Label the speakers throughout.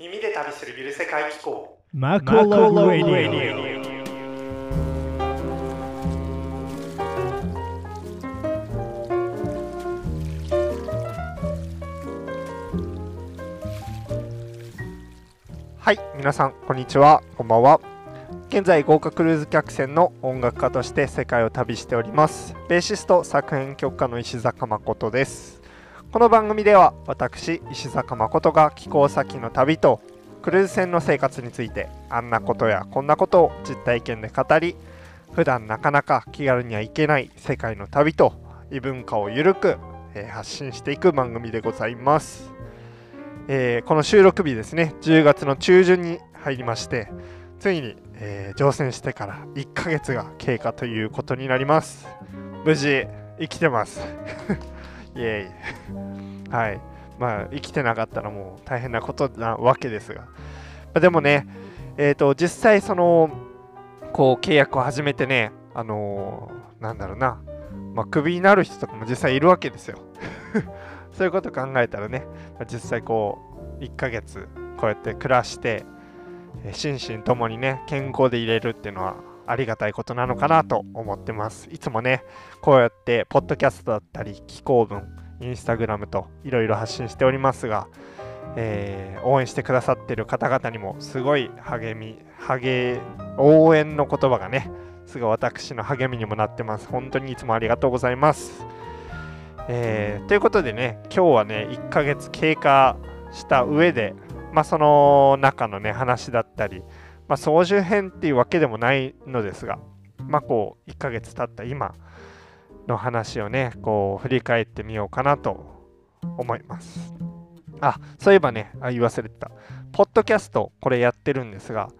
Speaker 1: 耳で旅するゆる世界機構。
Speaker 2: マコロラディ
Speaker 1: はい皆さんこんにちは。こんばんは。現在豪華クルーズ客船の音楽家として世界を旅しております。ベーシスト作編曲家の石坂誠ですこの番組では私石坂誠が寄港先の旅とクルーズ船の生活についてあんなことやこんなことを実体験で語り普段なかなか気軽には行けない世界の旅と異文化をゆるく、発信していく番組でございます、えーこの収録日ですね10月の中旬に入りましてついに、えー乗船してから1ヶ月が経過ということになります。無事生きてます。イエーイ。はい。まあ生きてなかったらもう大変なことなわけですが、まあでもねえっ、と実際そのこう契約を始めてねあのーなんだろうな。まあクビになる人とかも実際いるわけですよ。そういうこと考えたらね、まあ実際こう1ヶ月こうやって暮らして心身ともにね健康でいれるっていうのはありがたいことなのかなと思ってます。いつもねこうやってポッドキャストだったり気候文インスタグラムといろいろ発信しておりますが、えー応援してくださってる方々にもすごい励み励応援の言葉がねすごい私の励みにもなってます。本当にいつもありがとうございます、えーということでね今日はね1ヶ月経過した上でまあその中のね話だったりまあ操縦編っていうわけでもないのですがまあこう1ヶ月経った今の話をねこう振り返ってみようかなと思います。あそういえばねあ言い忘れてた。ポッドキャストこれやってるんですが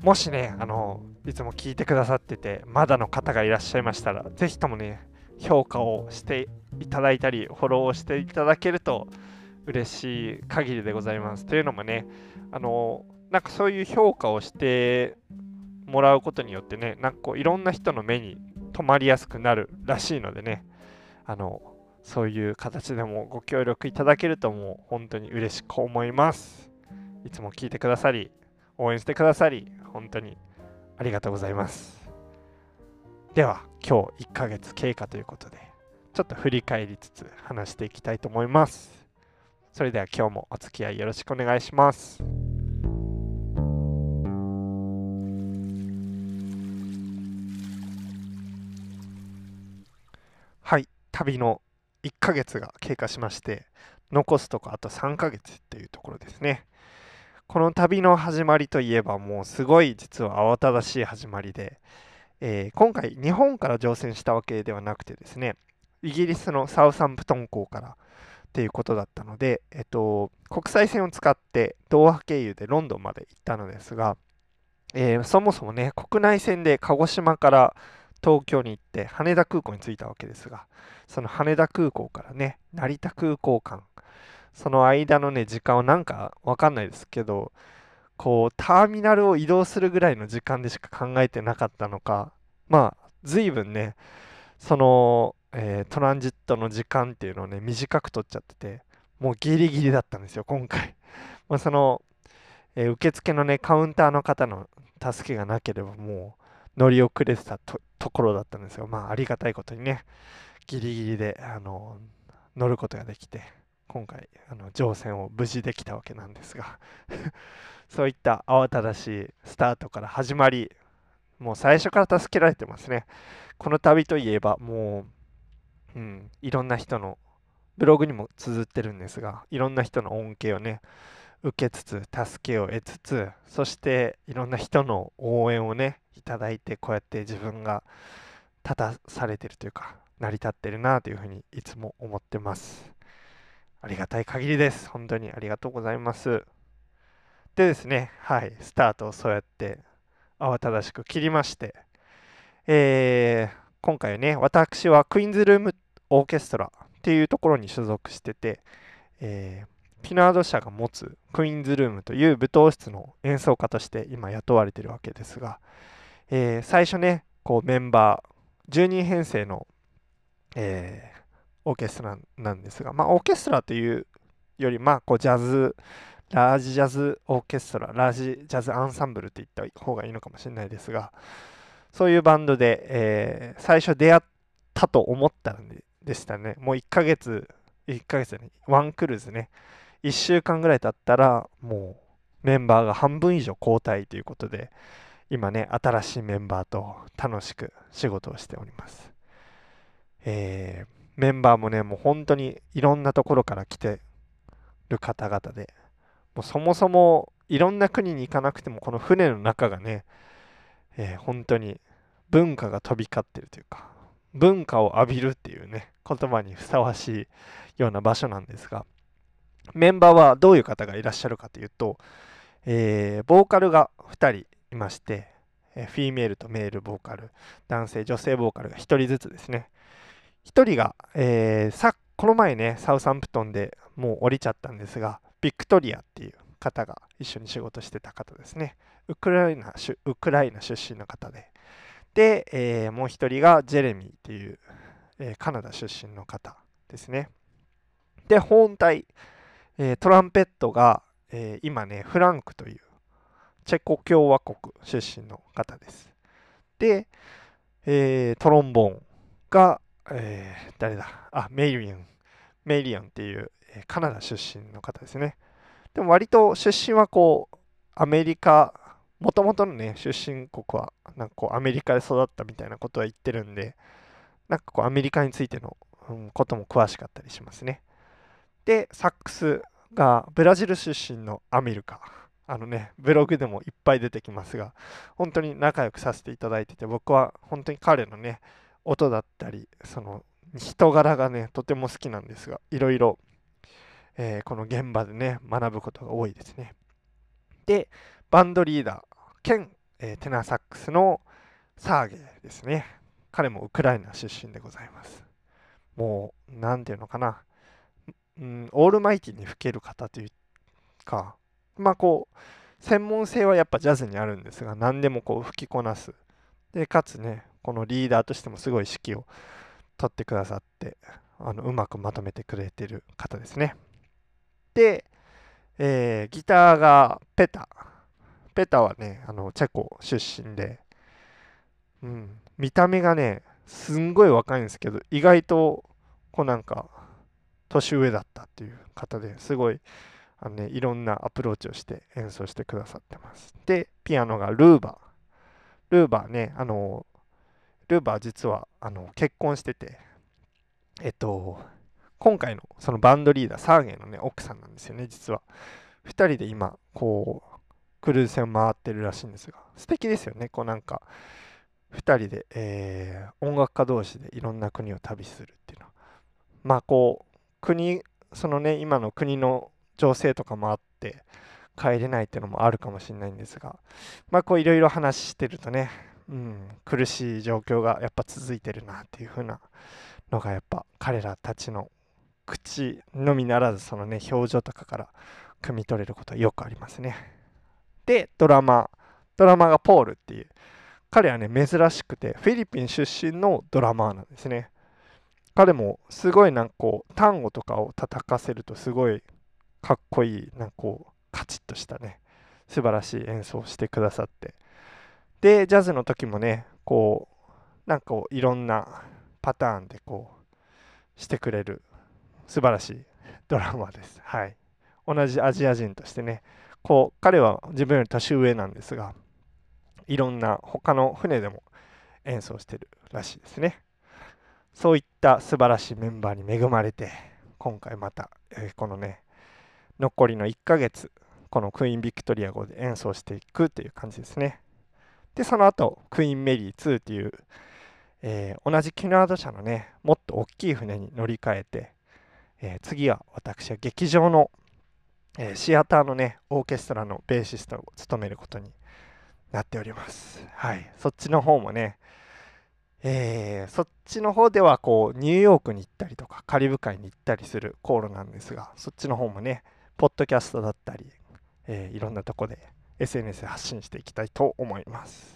Speaker 1: もしねあのいつも聞いてくださっててまだの方がいらっしゃいましたらぜひともね評価をしていただいたりフォローをしていただけると嬉しい限りでございます。というのもねあのなんかそういう評価をしてもらうことによってねなんかこういろんな人の目に留まりやすくなるらしいのでねあのそういう形でもご協力いただけるともう本当に嬉しく思います。いつも聞いてくださり応援してくださり本当にありがとうございます。では今日1ヶ月経過ということでちょっと振り返りつつ話していきたいと思います。それでは今日もお付き合いよろしくお願いします。旅の1ヶ月が経過しまして残すとこあと3ヶ月っていうところですね。この旅の始まりといえばもうすごい実は慌ただしい始まりで、えー今回日本から乗船したわけではなくてですねイギリスのサウサンプトン港からっていうことだったので、えっと、国際線を使ってドーハ経由でロンドンまで行ったのですが、えーそもそもね国内線で鹿児島から東京に行って羽田空港に着いたわけですがその羽田空港からね成田空港間その間のね時間はなんかわかんないですけどこうターミナルを移動するぐらいの時間でしか考えてなかったのかまあ随分ねその、えートランジットの時間っていうのをね短く取っちゃっててもうギリギリだったんですよ今回、まあ、その、えー受付のねカウンターの方の助けがなければもう乗り遅れてたところだったんですよ。まあありがたいことにねギリギリであの乗ることができて今回あの乗船を無事できたわけなんですが そういった慌ただしいスタートから始まりもう最初から助けられてますね。この旅といえばもう、うん、いろんな人のブログにも綴ってるんですがいろんな人の恩恵をね受けつつ助けを得つつそしていろんな人の応援をねいただいてこうやって自分が立たされてるというか成り立ってるなというふうにいつも思ってます。ありがたい限りです。本当にありがとうございます。でですねはいスタートをそうやって慌ただしく切りましてえー今回ね私はクイーンズルームオーケストラっていうところに所属してて、えーピナード社が持つクイーンズルームという舞踏室の演奏家として今雇われてるわけですが、えー最初ねこうメンバー10人編成の、えーオーケストラなんですが、まあ、オーケストラというより、まあ、こうジャズラージジャズオーケストララージジャズアンサンブルって言った方がいいのかもしれないですがそういうバンドで、えー、最初出会ったと思ったんでしたね。もう1ヶ月1ヶ月にワンクルーズね。1週間ぐらい経ったらもうメンバーが半分以上交代ということで今ね新しいメンバーと楽しく仕事をしております。えー、メンバーもねもう本当にいろんなところから来てる方々でもうそもそもいろんな国に行かなくてもこの船の中がね、えー、本当に文化が飛び交ってるというか文化を浴びるっていうね言葉にふさわしいような場所なんですがメンバーはどういう方がいらっしゃるかというと、えー、ボーカルが2人いまして、えー、フィーメールとメールボーカル男性女性ボーカルが1人ずつですね1人が、えー、さこの前ねサウサンプトンでもう降りちゃったんですがビクトリアっていう方が一緒に仕事してた方ですね。ウクライナウクライナ出身の方で。で、えー、もう一人がジェレミーっていう、えー、カナダ出身の方ですね。で、本体、えー、トランペットが、え今ね、フランクというチェコ共和国出身の方です。で、えトロンボーンが、え誰だ？あ、メイリアン。メイリアンっていうえカナダ出身の方ですね。でも割と出身はこう、アメリカ、もともとのね、出身国は、なんかこう、アメリカで育ったみたいなことは言ってるんで、なんかこう、アメリカについての、うん、ことも詳しかったりしますね。で、サックスがブラジル出身のアメリカ。あのね、ブログでもいっぱい出てきますが、本当に仲良くさせていただいてて、僕は本当に彼のね、音だったり、その人柄がね、とても好きなんですが、いろいろえー、この現場でね、学ぶことが多いですね。で、バンドリーダー兼、えー、テナーサックスのサーゲーですね。彼もウクライナ出身でございます。もう、何ていうのかな、うん、オールマイティに吹ける方というか、まあこう、専門性はやっぱジャズにあるんですが、何でもこう吹きこなす。で、かつね、このリーダーとしてもすごい指揮を取ってくださって、あのうまくまとめてくれてる方ですね。で、えー、ギターがペタ。ペタはね、あのチェコ出身で、うん、見た目がね、すんごい若いんですけど、意外と、こうなんか、年上だったっていう方ですごい、あのね、いろんなアプローチをして演奏してくださってます。で、ピアノがルーバー。ルーバーね、あの、ルーバー実はあの結婚してて、えっと、今回のそのバンドリーダー、サーゲンのね、奥さんなんですよね、実は。2人で今、こう、クルーズ船を回ってるらしいんですが、素敵ですよね、こうなんか、2人で、えー、音楽家同士でいろんな国を旅するっていうのは。まあこう、国、そのね、今の国の情勢とかもあって、帰れないっていうのもあるかもしれないんですが、まあこういろいろ話してるとね、うん、苦しい状況がやっぱ続いてるなっていう風なのがやっぱ彼らたちの口のみならずそのね表情とかから汲み取れることはよくありますね。でドラマドラマがポールっていう彼はね珍しくてフィリピン出身のドラマーなんですね。彼もすごいなんかこう単語とかを叩かせるとすごいかっこいいなんかこうカチッとしたね素晴らしい演奏をしてくださってでジャズの時もねこうなんかこういろんなパターンでこうしてくれる素晴らしいドラマです。はい。同じアジア人としてね、こう、彼は自分より年上なんですが、いろんな他の船でも演奏してるらしいですね。そういった素晴らしいメンバーに恵まれて、今回また、えー、このね、残りの1ヶ月、このクイーン・ビクトリア号で演奏していくという感じですね。で、その後、クイーン・メリー2っていう、えー、同じキュナード社のね、もっと大きい船に乗り換えて、えー、次は私は劇場の、えー、シアターのね、オーケストラのベーシストを務めることになっております。はい。そっちの方もね、えー、そっちの方ではこうニューヨークに行ったりとかカリブ海に行ったりする航路なんですがそっちの方もねポッドキャストだったり、えー、いろんなとこで SNS 発信していきたいと思います。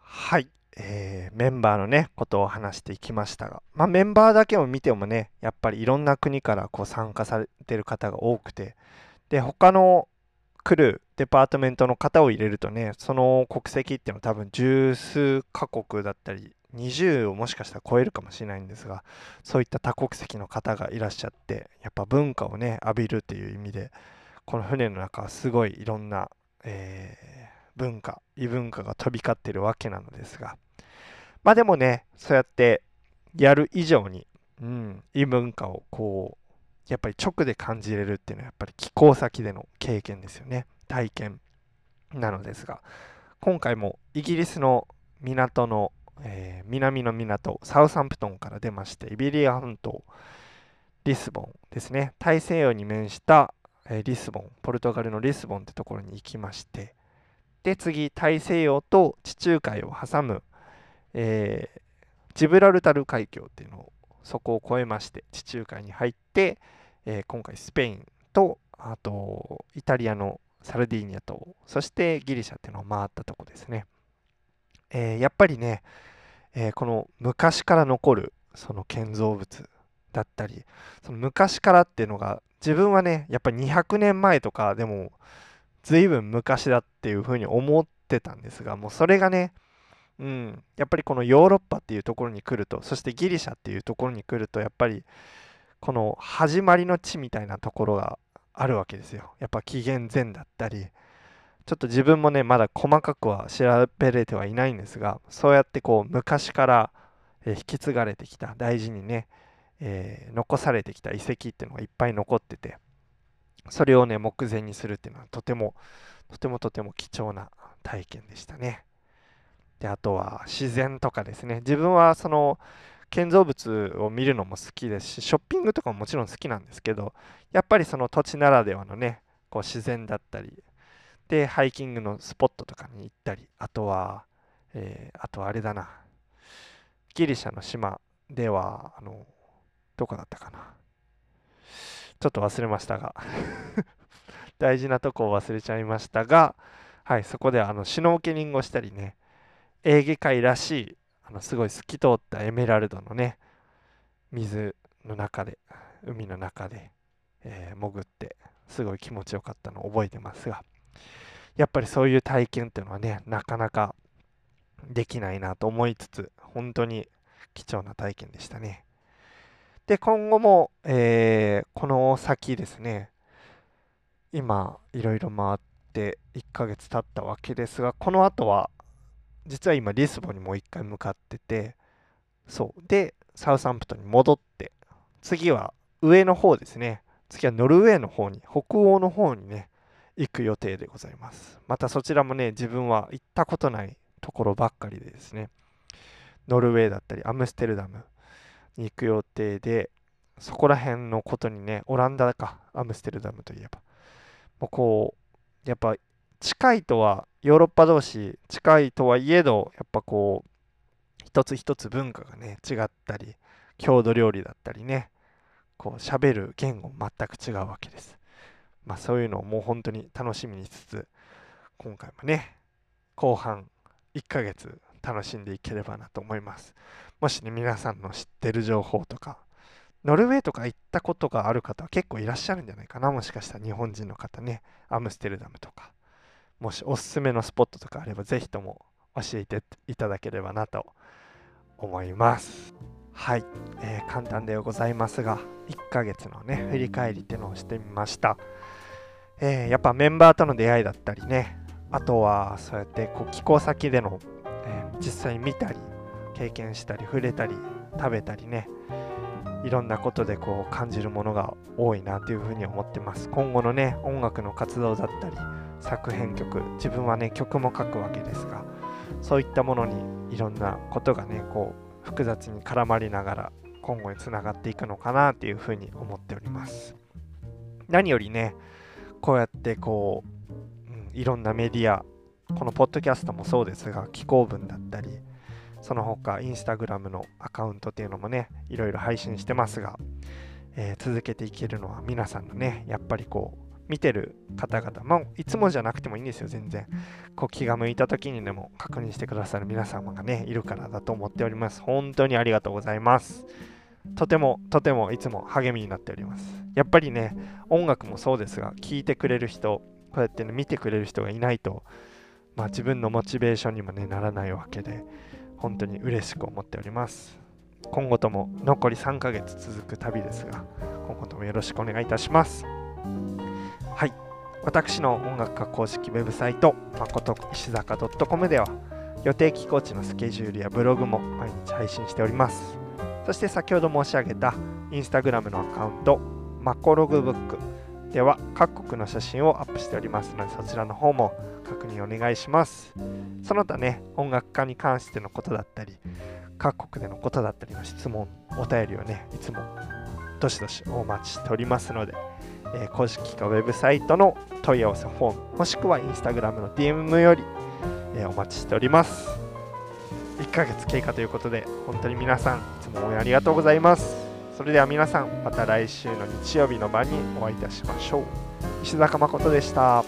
Speaker 1: はい、えーメンバーのねことを話していきましたが、まあ、メンバーだけを見てもねやっぱりいろんな国からこう参加されてる方が多くてで他の来るデパートメントの方を入れるとねその国籍っていうのは多分十数カ国だったり20をもしかしたら超えるかもしれないんですがそういった多国籍の方がいらっしゃってやっぱ文化をね浴びるっていう意味でこの船の中はすごいいろんな、えー文化異文化が飛び交ってるわけなのですがまあでもねそうやってやる以上に、うん、異文化をこうやっぱり直で感じれるっていうのはやっぱり寄港先での経験ですよね。体験なのですが今回もイギリスの港の、えー南の港サウサンプトンから出ましてイベリア半島リスボンですね。大西洋に面した、えーリスボンポルトガルのリスボンってところに行きまして。で次大西洋と地中海を挟む、えージブラルタル海峡っていうのをそこを越えまして地中海に入って、え今回スペインとあとイタリアのサルディーニャ島そしてギリシャっていうのを回ったとこですね、えーやっぱりね、えーこの昔から残るその建造物だったりその昔からっていうのが自分はねやっぱり200年前とかでも随分昔だっていうふうに思ってたんですがもうそれがねうん、やっぱりこのヨーロッパっていうところに来るとそしてギリシャっていうところに来るとやっぱりこの始まりの地みたいなところがあるわけですよ。やっぱ紀元前だったりちょっと自分もねまだ細かくは調べれてはいないんですがそうやってこう昔から引き継がれてきた大事にね、えー残されてきた遺跡っていうのがいっぱい残っててそれをね目前にするっていうのはとてもとてもとても貴重な体験でしたね。であとは自然とかですね自分はその建造物を見るのも好きですしショッピングとかももちろん好きなんですけどやっぱりその土地ならではのねこう自然だったりでハイキングのスポットとかに行ったりあとは、えーあとはあれだな。ギリシャの島ではあのどこだったかな。ちょっと忘れましたが。大事なとこを忘れちゃいましたがはいそこであのシュノーケリングをしたりね。エーゲ海らしいあのすごい透き通ったエメラルドのね水の中で海の中で、えー潜ってすごい気持ちよかったのを覚えてますが。やっぱりそういう体験っていうのはねなかなかできないなと思いつつ本当に貴重な体験でしたね。で今後も、えーこの先ですね今いろいろ回って1ヶ月経ったわけですがこの後は実は今リスボンにもう一回向かっててそう。でサウサンプトンに戻って次は上の方ですね。次はノルウェーの方に北欧の方にね行く予定でございます。またそちらもね自分は行ったことないところばっかりでですね。ノルウェーだったりアムステルダムに行く予定でそこら辺のことにねオランダかアムステルダムといえば。もうこうやっぱ近いとはヨーロッパ同士近いとはいえどやっぱこう一つ一つ文化がね違ったり郷土料理だったりねこう喋る言語全く違うわけです。まあそういうのをもう本当に楽しみにしつつ今回もね後半1ヶ月楽しんでいければなと思います。もしね皆さんの知ってる情報とかノルウェーとか行ったことがある方は結構いらっしゃるんじゃないかな。もしかしたら日本人の方ねアムステルダムとかもしおすすめのスポットとかあればぜひとも教えていただければなと思います。はい、えー簡単ではございますが1ヶ月のね振り返りっていうのをしてみました、えーやっぱメンバーとの出会いだったりね。あとはそうやってこう寄港先での、えー実際見たり経験したり触れたり食べたりね。いろんなことでこう感じるものが多いなというふうに思ってます。今後のね音楽の活動だったり作編曲自分はね曲も書くわけですがそういったものにいろんなことがねこう複雑に絡まりながら今後につながっていくのかなというふうに思っております。何よりねこうやってこう、うんいろんなメディアこのポッドキャストもそうですが寄稿文だったりその他インスタグラムのアカウントっていうのもねいろいろ配信してますが、えー続けていけるのは皆さんのねやっぱりこう見てる方々もいつもじゃなくてもいいんですよ全然。こう気が向いた時にでも確認してくださる皆様がねいるからだと思っております。本当にありがとうございます。とてもとてもいつも励みになっております。やっぱりね音楽もそうですが聴いてくれる人こうやってね見てくれる人がいないとまあ自分のモチベーションにもねならないわけで本当に嬉しく思っております。今後とも残り3ヶ月続く旅ですが今後ともよろしくお願いいたします。はい。私の音楽家公式ウェブサイト誠石坂 .com では予定寄港地のスケジュールやブログも毎日配信しております。そして先ほど申し上げたインスタグラムのアカウントマコログブックでは各国の写真をアップしておりますのでそちらの方も確認お願いします。その他ね音楽家に関してのことだったり各国でのことだったりの質問お便りをねいつもどしどしお待ちしておりますので、えー公式かウェブサイトの問い合わせフォームもしくはインスタグラムの DM より、えーお待ちしております。1ヶ月経過ということで本当に皆さんいつも応援ありがとうございます。それでは皆さんまた来週の日曜日の晩にお会いいたしましょう。石坂誠でした。